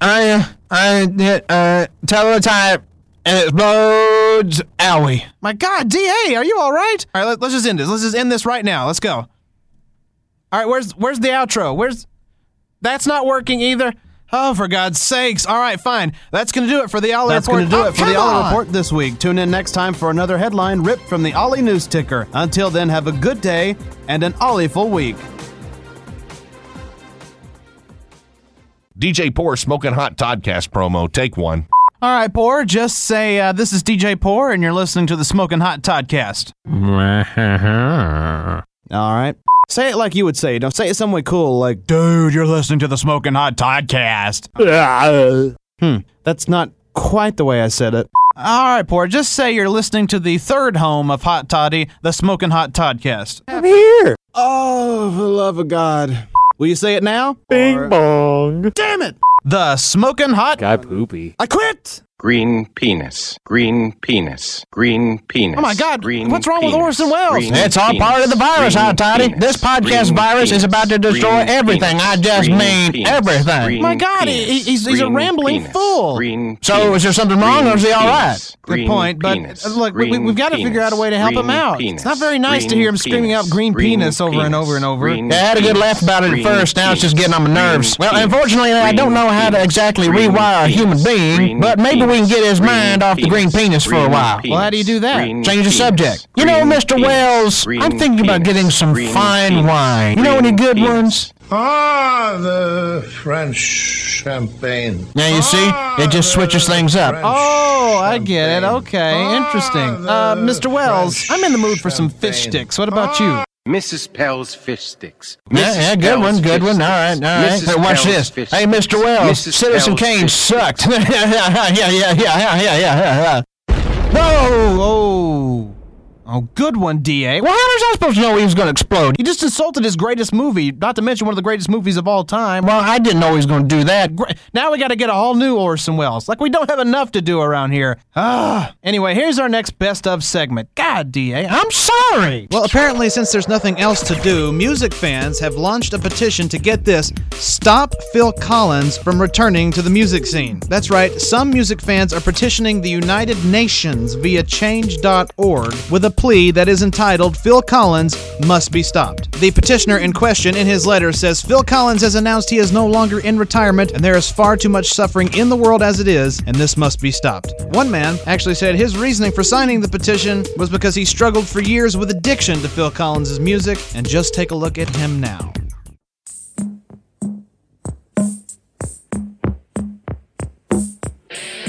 I uh, I hit uh teletype and it explodes. Owie. My God, Da, are you all right? All right, let, let's just end this. Let's just end this right now. Let's go. All right, where's where's the outro? Where's that's not working either. Oh, for God's sakes. All right, fine. That's going to do it for the Ollie That's Report. going to do Oh, it for the Ollie on. Report this week. Tune in next time for another headline ripped from the Ollie News Ticker. Until then, have a good day and an Ollie-ful week. DJ Poor Smoking Hot Toddcast promo. Take one. All right, Poor, just say uh, this is DJ Poor, and you're listening to the Smoking Hot Toddcast. All right. Say it like you would say. it. Don't say it some way cool, like, Dude, you're listening to the Smoking Hot Toddcast. hmm, that's not quite the way I said it. All right, Poor, just say you're listening to the third home of Hot Toddy, the Smoking Hot Toddcast. I'm here. Oh, for the love of God. Will you say it now? Bing bong. Damn it. The Smoking Hot. Guy poopy. I quit. Green penis. Green penis. Green penis. Oh my God, Green what's wrong with penis. Orson Welles? Green It's all part of the virus, Green Hot Toddy. penis. This podcast Green virus is about to destroy Green everything. I just Green mean penis. everything. Green My God, he- penis. he's- he's a rambling penis. fool. Green So, is there something wrong, or is he all right? Green. Good point, but penis. uh, look, we, Green we've got to figure out a way to help him out. penis. It's not very nice to hear him screaming out green, Green penis over and over and over. Green Yeah, I had a good laugh about it at first. Now it's just getting on my nerves. Well, unfortunately, I don't know how to exactly rewire a human being, but maybe we can get his penis. mind off the green penis for a while. penis. Well, how do you do that? Green Change the penis. subject. You know, Mr. penis. Welles, Green I'm thinking about getting some Green fine penis. wine. You know any good penis. ones? Ah, the French champagne. Now you see? It just switches things up. Oh, I get it. Okay, interesting. Uh, Mr. Welles, I'm in the mood for some fish sticks. What about you? Mrs. Paul's fish sticks. Yeah, Mrs. yeah, good Paul's one, good fish one. All right, all sticks. right. Mrs. Hey, watch Paul's this. Hey, Mr. Welles, Mrs. Citizen Paul's Kane sucked. yeah, yeah, yeah, yeah, yeah, yeah, yeah, yeah. Whoa! Oh, oh, good one, Da. Well, how was I supposed to know he was going to explode? You just insulted his greatest movie, not to mention one of the greatest movies of all time. Well, I didn't know he was going to do that. Now we got to get a whole new Orson Welles. Like we don't have enough to do around here. Ah. Anyway, here's our next best of segment. God, Da, I'm sorry. Well, apparently, since there's nothing else to do, music fans have launched a petition to get this stop Phil Collins from returning to the music scene. That's right, some music fans are petitioning the United Nations via change.org with a plea that is entitled Phil Collins Must Be Stopped. The petitioner in question in his letter says Phil Collins has announced he is no longer in retirement and there is far too much suffering in the world as it is, and this must be stopped. One man actually said his reasoning for signing the petition was because he struggled for years with addiction to Phil Collins' music, and just take a look at him now.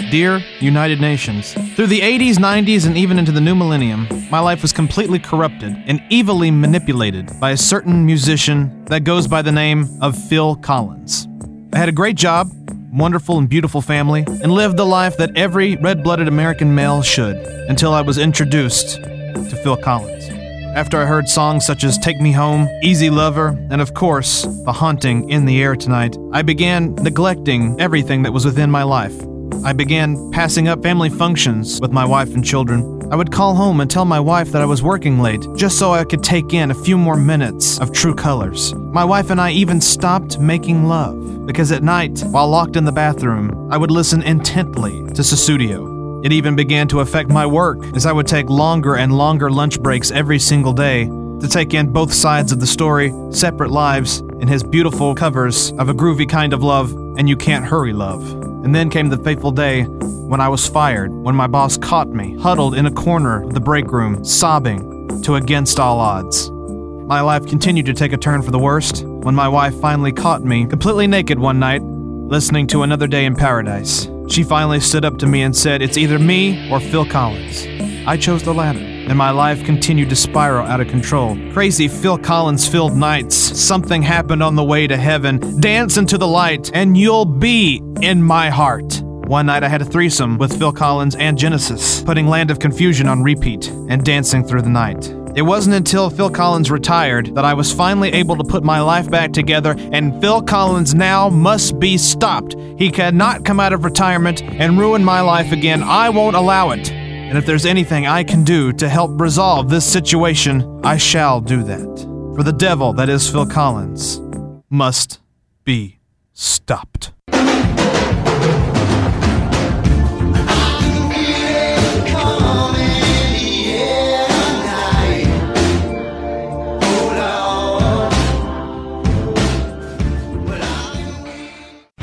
Dear United Nations, through the 80s, 90s, and even into the new millennium, my life was completely corrupted and evilly manipulated by a certain musician that goes by the name of Phil Collins. I had a great job, wonderful and beautiful family, and lived the life that every red blooded American male should until I was introduced to Phil Collins. After I heard songs such as Take Me Home, Easy Lover, and of course, The Haunting in the Air Tonight, I began neglecting everything that was within my life. I began passing up family functions with my wife and children. I would call home and tell my wife that I was working late, just so I could take in a few more minutes of true colors. My wife and I even stopped making love, because at night, while locked in the bathroom, I would listen intently to Sussudio. It even began to affect my work, as I would take longer and longer lunch breaks every single day to take in both sides of the story, separate lives, and his beautiful covers of a groovy kind of love and You Can't Hurry Love. And then came the fateful day when I was fired, when my boss caught me, huddled in a corner of the break room, sobbing to against all odds. My life continued to take a turn for the worst when my wife finally caught me completely naked one night, listening to Another Day in Paradise. She finally stood up to me and said, It's either me or Phil Collins. I chose the latter, and my life continued to spiral out of control. Crazy Phil Collins filled nights. Something happened on the way to heaven. Dance into the light, and you'll be in my heart. One night I had a threesome with Phil Collins and Genesis, putting Land of Confusion on repeat and dancing through the night. It wasn't until Phil Collins retired that I was finally able to put my life back together, and Phil Collins now must be stopped. He cannot come out of retirement and ruin my life again. I won't allow it. And if there's anything I can do to help resolve this situation, I shall do that. For the devil that is Phil Collins must be stopped.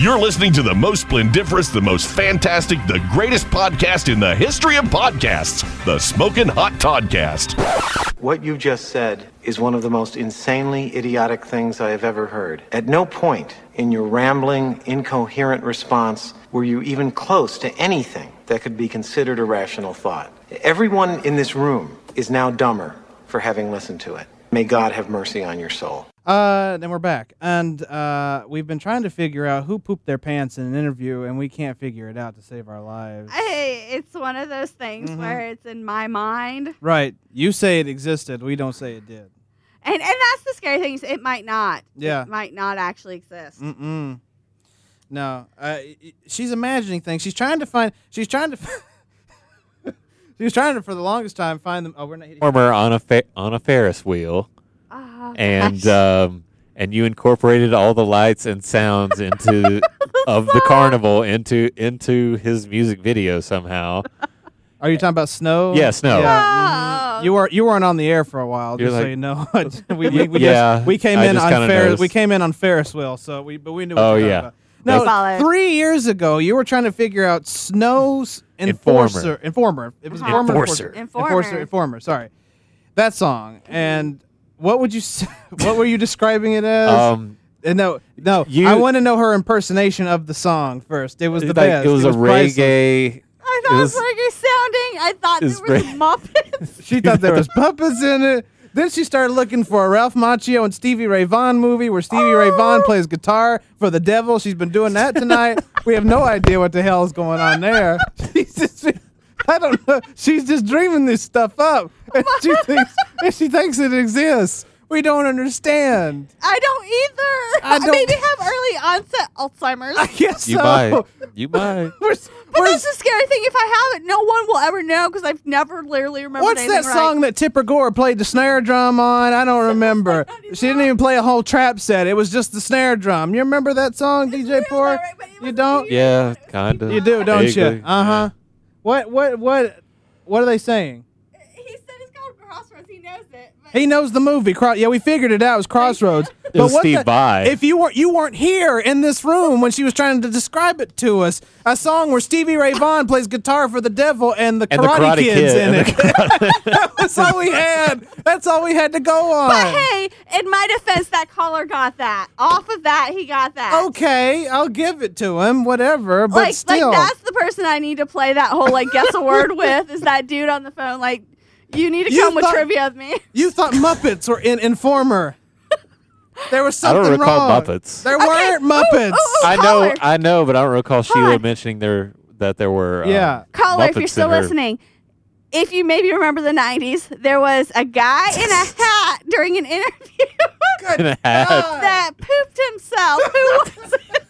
You're listening to the most splendiferous, the most fantastic, the greatest podcast in the history of podcasts, the Smoking Hot Toddcast. What you just said is one of the most insanely idiotic things I have ever heard. At no point in your rambling, incoherent response were you even close to anything that could be considered a rational thought. Everyone in this room is now dumber for having listened to it. May God have mercy on your soul. Uh, then we're back, and uh, we've been trying to figure out who pooped their pants in an interview, and we can't figure it out to save our lives. Hey, it's one of those things Mhm. where it's in my mind, Right? You say it existed. We don't say it did. and and that's the scary thing. Is it might not. Yeah. It might not actually exist. Mm-mm. No, uh, she's imagining things. She's trying to find. She's trying to. she was trying to, for the longest time, find them. Oh, we're not. Former on a fa- on a Ferris wheel, and um, and you incorporated all the lights and sounds into of the carnival into into his music video somehow. Are you talking about snow? Yeah, Snow. Yeah. mhm. You were you weren't on the air for a while, You're just so like- you know. we, we, we Yeah, just, we came I in on Ferris. We came in on Ferris wheel, so we but we knew. What Oh, yeah. about. No, Solid. three years ago, you were trying to figure out Snow's enforcer, informer. It was Uh-huh. informer, Enforcer. Informer. enforcer, informer. Sorry, that song. And what would you? What were you describing it as? Um, Uh, no, no. you- I want to know her impersonation of the song first. It was the like, best. It was a priceless. reggae. I thought it it was was- reggae sounding. I thought it there was was. Muppets. She thought there was puppets in it. Then she started looking for a Ralph Macchio and Stevie Ray Vaughan movie where Stevie Ray Vaughan plays guitar for the devil. She's been doing that tonight. we have no idea what the hell is going on there. She's just, I don't know. She's just dreaming this stuff up. And she thinks and she thinks it exists. We don't understand. I don't either. I don't- maybe have early onset Alzheimer's. I guess You so. might. You might. Where's- But where's- that's the scary thing. If I have it, no one will ever know because I've never literally remembered What's anything that right. song that Tipper Gore played the snare drum on? I don't remember. she didn't even play a whole trap set. It was just the snare drum. You remember that song, DJ Poor? You don't? Yeah, kind of. You do, don't you? Vaguely, Uh huh. What what what what are they saying? He said it's called Crossroads. He knows it. He knows the movie. Cro- yeah, we figured it out. It was Crossroads. It was what Steve the- Vai. If you weren't you weren't here in this room when she was trying to describe it to us, a song where Stevie Ray Vaughan plays guitar for the devil and the And the Karate, Karate Kids Kid, in and it. That's all we had. That's all we had to go on. But hey, in my defense, that caller got that. Off of that, he got that. Okay, I'll give it to him. Whatever, but like, still. like that's the person I need to play that whole like guess a word with. Is that dude on the phone? Like, you need to You come with thought- trivia with me. You thought Muppets were in Informer. There was I something don't recall wrong. Muppets. There weren't Muppets. I know. caller. I know, but I don't recall Sheila Caller. mentioning there that there were. uh, Yeah. Caller, if you're still listening, if you maybe remember the '90s, there was a guy in a hat during an interview in a hat. that pooped himself. Who was it?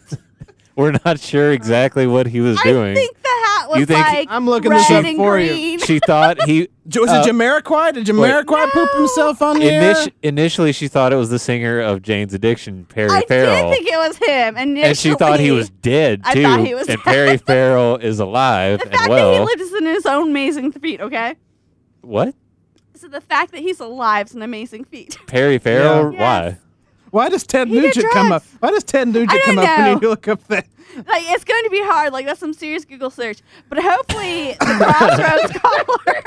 We're not sure exactly what he was doing. I think the hat was You think- like I'm looking red this up and for you. green. she thought he Was uh, it Jamiroquai? Did Jamiroquai poop himself on the air? initi- initially she thought it was the singer of Jane's Addiction, Perry I Farrell, did think it was him, and and she thought he was dead I too. thought he was and dead. Perry Farrell is alive The and fact that he lives in his own amazing feat. Okay, what? so the fact that he's alive is an amazing feat. Perry Farrell? Yeah. Why? Why does Ted He Nugent come up? Why does Ted Nugent come don't up when you look up that? like it's going to be hard. Like that's some serious Google search. But hopefully the Crossroads caller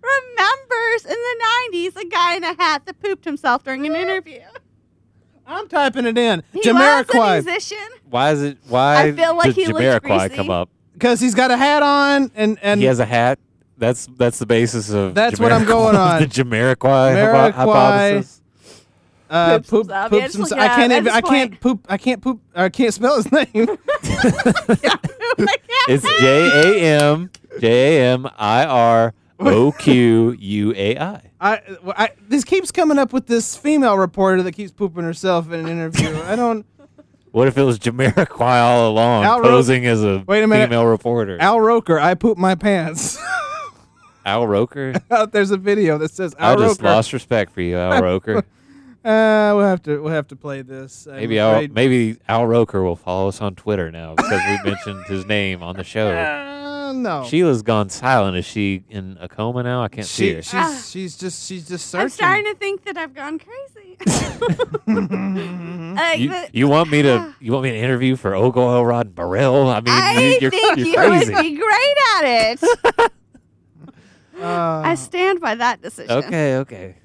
remembers in the '90s a guy in a hat that pooped himself during an interview. I'm typing it in. He was a Jamiroquai. musician. Why is it? Why I feel like does he Jamiroquai come up? Because he's got a hat on and and he has a hat. That's that's the basis of. That's what I'm going on. the Jamiroquai hypo- Jamiroquai. hypothesis. Uh, Poops poop, himself. poops Yeah, just himself. I can't up. even. I can't poop. I can't poop. I can't spell his name. It's J A M J A M I R O Q U A I. I, I this keeps coming up with this female reporter that keeps pooping herself in an interview. I don't. What if it was Jamiroquai all along, Al Ro- posing as a Wait a minute. female reporter? Al Roker, I poop my pants. Al Roker. There's a video that says I Al just Roker. lost respect for you, Al Roker. Uh, we'll have to we'll have to play this. I'm Maybe Al, afraid. maybe Al Roker will follow us on Twitter now because we mentioned his name on the show. Uh, no. Sheila's gone silent. Is she in a coma now? I can't see She, her. she's she's just she's just searching. I'm starting to think that I've gone crazy. like, You, the- you want me to you want me to interview for Ogle and Burrell? I mean, I you, you're, think you're you crazy. would be great at it. Uh, I stand by that decision. Okay, okay.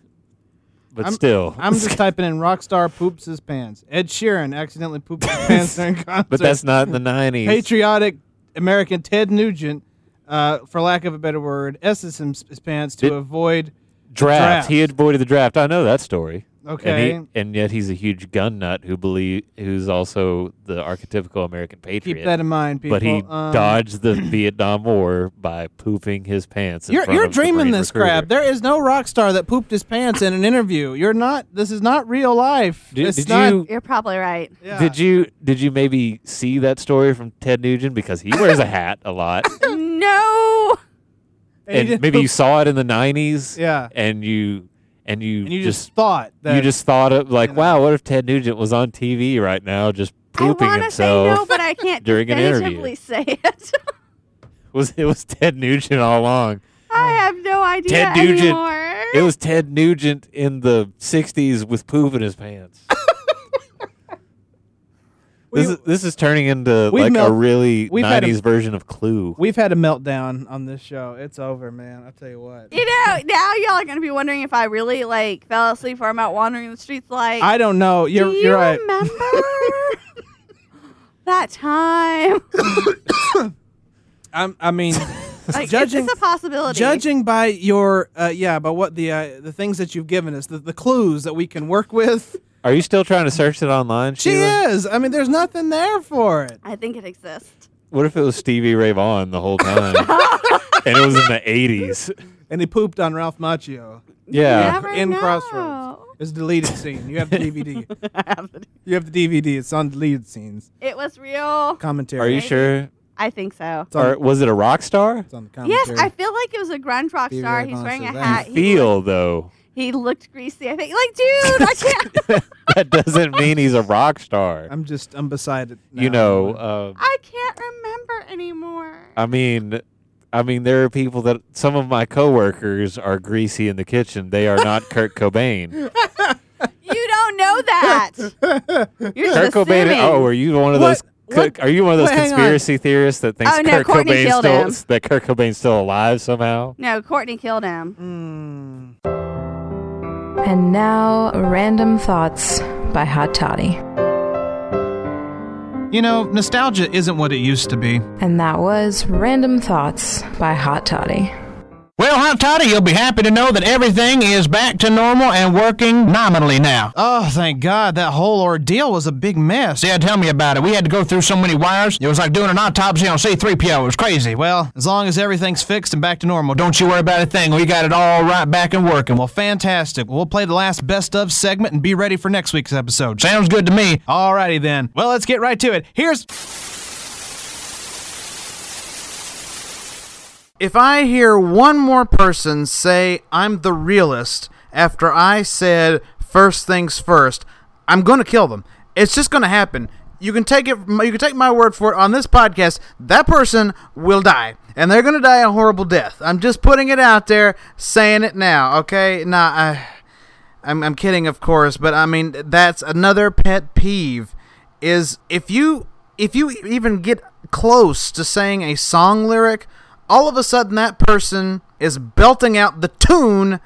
But I'm- still, I'm just typing in rockstar poops his pants. Ed Sheeran accidentally pooped his pants during concert. but that's not in the nineties. patriotic American Ted Nugent, uh, for lack of a better word, S's his, his pants to Did- avoid draft. He avoided the draft. I know that story. Okay. And, he, and yet he's a huge gun nut who believe who's also the archetypical American patriot. Keep that in mind, people. But he Um, dodged the Vietnam War by pooping his pants. In You're front you're of dreaming Marine this recruiter. crap. There is no rock star that pooped his pants in an interview. You're not. This is not real life. Did- it's did not, you- You're probably right. Did you did you maybe see that story from Ted Nugent because he wears a hat a lot, no. And and didn't maybe you saw it in the nineties, Yeah. and you and you And you just thought that you just thought of like, wow, what if Ted Nugent was on TV right now just pooping I want to say himself no, but I can't during an definitively interview? say it. Was it was Ted Nugent all along? I have no idea Ted Nugent. anymore. It was Ted Nugent in the '60s with poop in his pants. this is this is turning into We've like melt- a really we've had a- '90s version of Clue. We've had a meltdown on this show. It's over, man. I'll tell you what. You know, now y'all are gonna be wondering if I really like fell asleep or I'm out wandering the streets. Like, I don't know. You're do you you're right. remember that time? I'm, I mean, Like, judging it's, it's a possibility. judging by your uh, yeah, by what the uh, the things that you've given us, the, the clues that we can work with. Are you still trying to search it online? She Sheila? is. I mean, there's nothing there for it. I think it exists. What if it was Stevie Ray Vaughan the whole time, and it was in the '80s? And he pooped on Ralph Macchio. Yeah. Never in know. Crossroads. It's a deleted scene. You have the DVD. You have the DVD. It's on deleted scenes. It was real. Commentary. Are you sure? I think so. on- Or was it a rock star? It's on the Yes, commentary. I feel like it was a grunge rock Stevie star. Ray He's Vaughan wearing a says that. hat. He, Feel though he looked greasy. I think. Like, dude, I can't. that doesn't mean he's a rock star. I'm just I'm beside it. You know, uh, I can't remember anymore. I mean, I mean, there are people that some of my coworkers are greasy in the kitchen. They are not Kurt Cobain. You don't know that. You're Kurt just Cobain. assuming. Oh, are you one of What- those? what- Are you one of those wait, hang on. conspiracy theorists that thinks Oh, no, Kurt Courtney Cobain's killed still him. that Kurt Cobain's still alive somehow? No, Courtney killed him. And now, random thoughts by Hot Toddy. You know, nostalgia isn't what it used to be. And that was Random Thoughts by Hot Toddy. Well, Hot Toddy, you'll be happy to know that everything is back to normal and working nominally now. Oh, thank God. That whole ordeal was a big mess. Yeah, tell me about it. We had to go through so many wires. It was like doing an autopsy on C-3PO. It was crazy. Well, as long as everything's fixed and back to normal. Don't you worry about a thing. We got it all right back and working. Well, fantastic. We'll play the last best of segment and be ready for next week's episode. Sounds good to me. Alrighty then. Well, let's get right to it. Here's If I hear one more person say I'm the realist after I said first things first, I'm going to kill them. It's just going to happen. You can take it. You can take my word for it. On this podcast, that person will die, and they're going to die a horrible death. I'm just putting it out there, saying it now. Okay? Nah, I, I'm, I'm kidding, of course, but I mean that's another pet peeve. Is if you if you even get close to saying a song lyric, all of a sudden that person is belting out the tune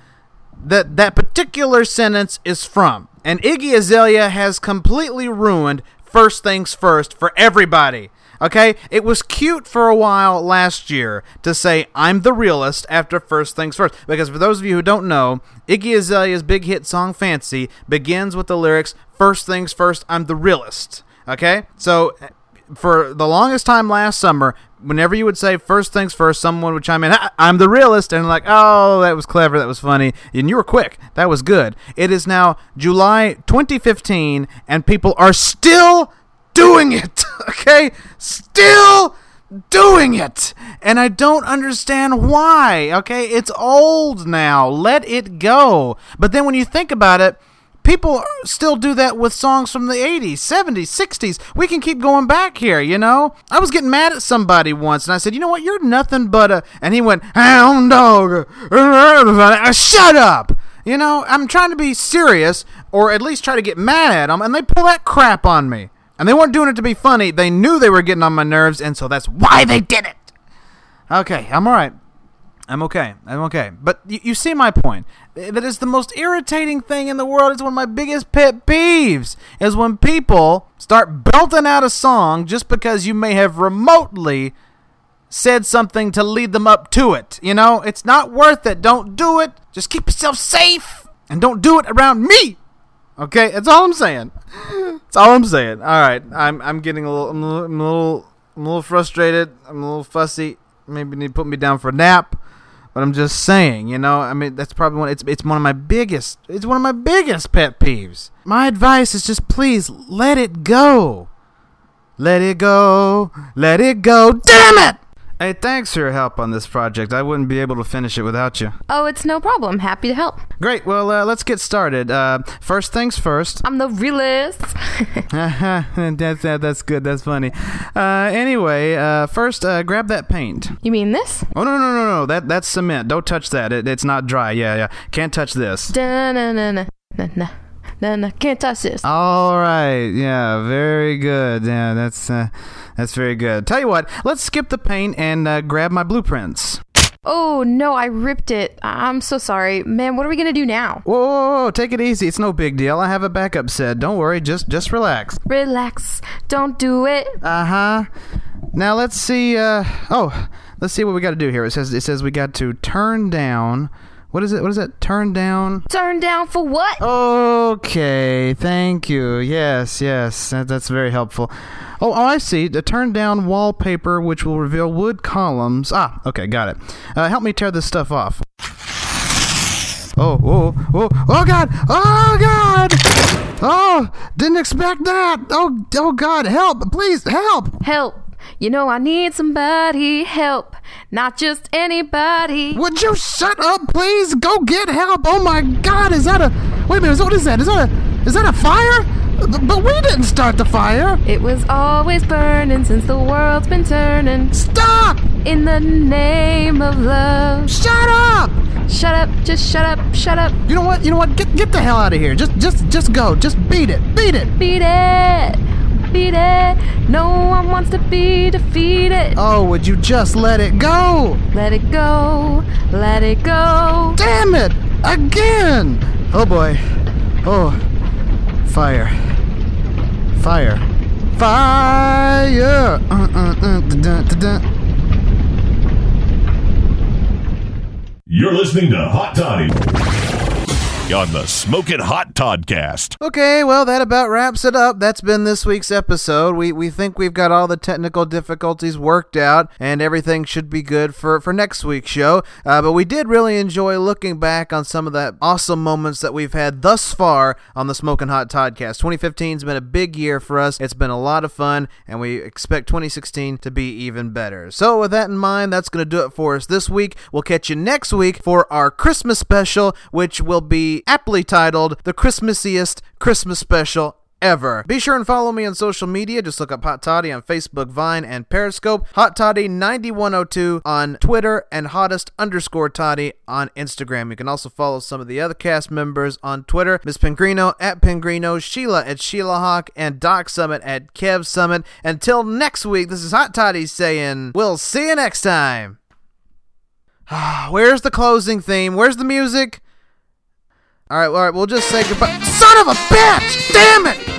that that particular sentence is from. And Iggy Azalea has completely ruined first things first for everybody. Okay? It was cute for a while last year to say I'm the realist after first things first because for those of you who don't know, Iggy Azalea's big hit song Fancy begins with the lyrics first things first I'm the realist. Okay? So for the longest time last summer, whenever you would say first things first, someone would chime in, "I- I'm the realist, and like, oh, that was clever, that was funny, and you were quick, that was good. It is now July 2015, and people are still doing it, okay? Still doing it, and I don't understand why, okay? It's old now, let it go. But then when you think about it, people still do that with songs from the 80s, 70s, 60s. We can keep going back here, you know? I was getting mad at somebody once and I said, you know what? You're nothing but a. And he went, hound dog. Shut up. You know, I'm trying to be serious or at least try to get mad at them, and they pull that crap on me. And they weren't doing it to be funny. They knew they were getting on my nerves, and so that's why they did it. Okay, I'm all right. I'm okay. I'm okay. But you, you see my point. That is the most irritating thing in the world. It's one of my biggest pet peeves. Is when people start belting out a song just because you may have remotely said something to lead them up to it. You know, it's not worth it. Don't do it. Just keep yourself safe and don't do it around me. Okay, that's all I'm saying. That's all I'm saying. All right, I'm I'm getting a little I'm a little I'm a little, I'm a little frustrated. I'm a little fussy. Maybe need to put me down for a nap. But I'm just saying, you know, I mean that's probably one it's it's one of my biggest it's one of my biggest pet peeves. My advice is just please let it go. Let it go. Let it go. Damn it! Hey, thanks for your help on this project. I wouldn't be able to finish it without you. Oh, it's no problem. Happy to help. Great. Well, uh, let's get started. Uh, first things first. I'm the realist. that's that, that's good. That's funny. Uh, anyway, uh, first, uh, grab that paint. You mean this? Oh no no no no! That that's cement. Don't touch that. It, it's not dry. Yeah yeah. Can't touch this. Da na na na na na na na. Can't touch this. All right. Yeah. Very good. Yeah. That's uh, that's very good. Tell you what. Let's skip the paint and uh, grab my blueprints. Oh no, I ripped it. I'm so sorry, man. What are we gonna do now? Whoa, whoa, whoa, take it easy. It's no big deal. I have a backup set. Don't worry. Just just relax. Relax. Don't do it. Uh huh. Now let's see. Uh oh, let's see what we got to do here. It says it says we got to turn down. What is it? What is it? Turn down. Turn down for what? Okay, thank you. Yes, yes, that, that's very helpful. Oh, oh, I see. The turn down wallpaper, which will reveal wood columns. Ah, okay, got it. Uh, help me tear this stuff off. Oh, oh, oh, oh, God! Oh, God! Oh, didn't expect that! Oh, oh, God, help! Please, help! Help. You know I need somebody help, not just anybody. Would you shut up, please? Go get help! Oh my God! Is that a? Wait a minute! What is that? Is that a? Is that a fire? But we didn't start the fire. It was always burning since the world's been turning. Stop! In the name of love. Shut up! Shut up! Just shut up! Shut up! You know what? You know what? Get get the hell out of here! Just just just go! Just beat it! Beat it! Beat it! Beat it! No one wants to be defeated. Oh, would you just let it go? Let it go. Let it go. Damn it! Again! Oh boy. Oh. Fire. Fire. Fire! Uh, uh, uh, da, da, da. You're listening to Hot Toddy on the Smoking Hot Toddcast. Okay, well, that about wraps it up. That's been this week's episode. We we think we've got all the technical difficulties worked out, and everything should be good for, for next week's show. Uh, but we did really enjoy looking back on some of the awesome moments that we've had thus far on the Smoking Hot Toddcast. 2015 has been a big year for us. It's been a lot of fun, and we expect 2016 to be even better. So, with that in mind, that's going to do it for us this week. We'll catch you next week for our Christmas special, which will be aptly titled The Christmassiest Christmas Special Ever. Be sure and follow me on social media. Just look up Hot Toddy on Facebook, Vine, and Periscope. Hot Toddy 9102 on Twitter and hottest underscore Toddy on Instagram. You can also follow some of the other cast members on Twitter. Miss Pengrino at Pengrino, Sheila at Sheila Hawk, and Doc Summit at Kev Summit. Until next week, this is Hot Toddy saying, we'll see you next time. Where's the closing theme? Where's the music? All right, all right, we'll just say goodbye. Son of a bitch! Damn it!